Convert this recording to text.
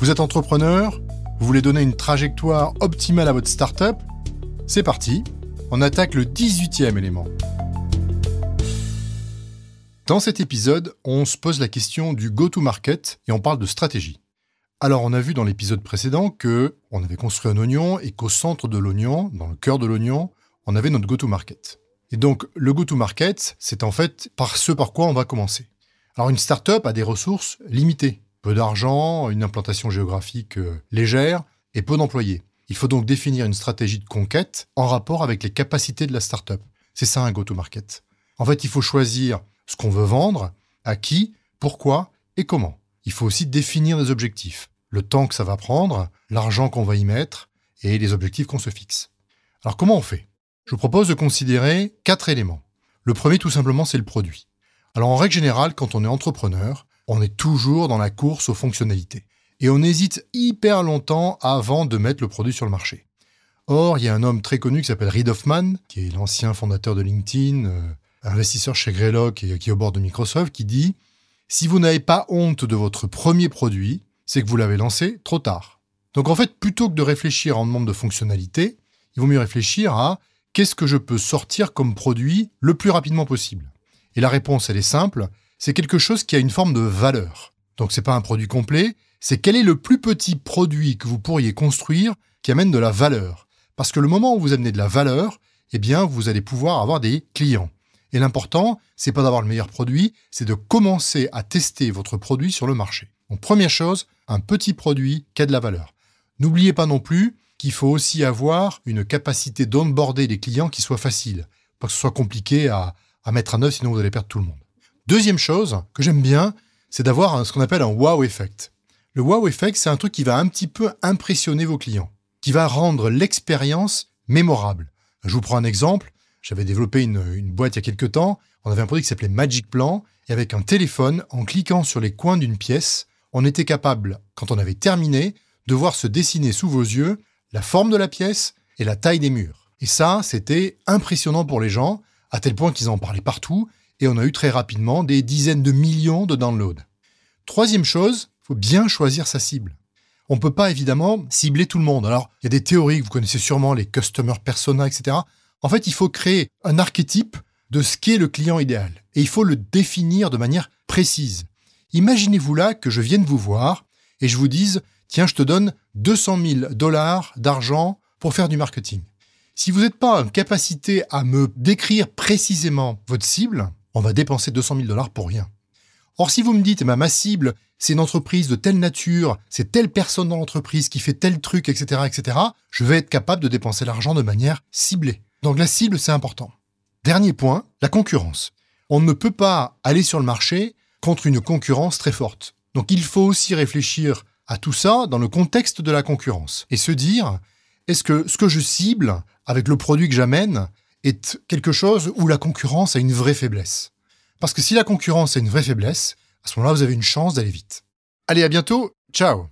Vous êtes entrepreneur Vous voulez donner une trajectoire optimale à votre startup C'est parti, on attaque le 18e élément. Dans cet épisode, on se pose la question du go-to-market et on parle de stratégie. Alors, on a vu dans l'épisode précédent que on avait construit un oignon et qu'au centre de l'oignon, dans le cœur de l'oignon, on avait notre go-to-market. Et donc, le go-to-market, c'est en fait par ce par quoi on va commencer. Alors, une startup a des ressources limitées peu d'argent, une implantation géographique euh, légère et peu d'employés. Il faut donc définir une stratégie de conquête en rapport avec les capacités de la startup. C'est ça un go-to-market. En fait, il faut choisir ce qu'on veut vendre, à qui, pourquoi et comment. Il faut aussi définir des objectifs, le temps que ça va prendre, l'argent qu'on va y mettre et les objectifs qu'on se fixe. Alors comment on fait? Je vous propose de considérer quatre éléments. Le premier tout simplement c'est le produit. Alors en règle générale, quand on est entrepreneur, on est toujours dans la course aux fonctionnalités. Et on hésite hyper longtemps avant de mettre le produit sur le marché. Or, il y a un homme très connu qui s'appelle Reid Hoffman, qui est l'ancien fondateur de LinkedIn, euh, investisseur chez Greylock et qui est au bord de Microsoft, qui dit Si vous n'avez pas honte de votre premier produit, c'est que vous l'avez lancé trop tard. Donc en fait, plutôt que de réfléchir en demande de fonctionnalités, il vaut mieux réfléchir à qu'est-ce que je peux sortir comme produit le plus rapidement possible. Et la réponse, elle est simple, c'est quelque chose qui a une forme de valeur. Donc c'est pas un produit complet, c'est quel est le plus petit produit que vous pourriez construire qui amène de la valeur? Parce que le moment où vous amenez de la valeur, eh bien, vous allez pouvoir avoir des clients. Et l'important, c'est pas d'avoir le meilleur produit, c'est de commencer à tester votre produit sur le marché. Donc première chose, un petit produit qui a de la valeur. N'oubliez pas non plus qu'il faut aussi avoir une capacité d'onboarder les clients qui soit facile, pas que ce soit compliqué à, à mettre en œuvre, sinon vous allez perdre tout le monde. Deuxième chose que j'aime bien, c'est d'avoir ce qu'on appelle un wow effect. Le wow effect, c'est un truc qui va un petit peu impressionner vos clients, qui va rendre l'expérience mémorable. Je vous prends un exemple. J'avais développé une, boîte il y a quelques temps. On avait un produit qui s'appelait Magic Plan. Et avec un téléphone, en cliquant sur les coins d'une pièce, on était capable, quand on avait terminé, de voir se dessiner sous vos yeux la forme de la pièce et la taille des murs. Et ça, c'était impressionnant pour les gens, à tel point qu'ils en parlaient partout et on a eu très rapidement des dizaines de millions de downloads. Troisième chose, il faut bien choisir sa cible. On ne peut pas évidemment cibler tout le monde. Alors, il y a des théories que vous connaissez sûrement, les customer persona, etc. En fait, il faut créer un archétype de ce qu'est le client idéal. Et il faut le définir de manière précise. Imaginez-vous là que je vienne vous voir et je vous dise, tiens, je te donne 200 000 dollars d'argent pour faire du marketing. Si vous n'êtes pas en capacité à me décrire précisément votre cible, on va dépenser 200 000 dollars pour rien. Or, si vous me dites, ma cible, c'est une entreprise de telle nature, c'est telle personne dans l'entreprise qui fait tel truc, etc., etc., je vais être capable de dépenser l'argent de manière ciblée. Donc la cible, c'est important. Dernier point, la concurrence. On ne peut pas aller sur le marché contre une concurrence très forte. Donc il faut aussi réfléchir à tout ça dans le contexte de la concurrence et se dire, est-ce que ce que je cible avec le produit que j'amène, est quelque chose où la concurrence a une vraie faiblesse. Parce que si la concurrence a une vraie faiblesse, à ce moment-là, vous avez une chance d'aller vite. Allez, à bientôt. Ciao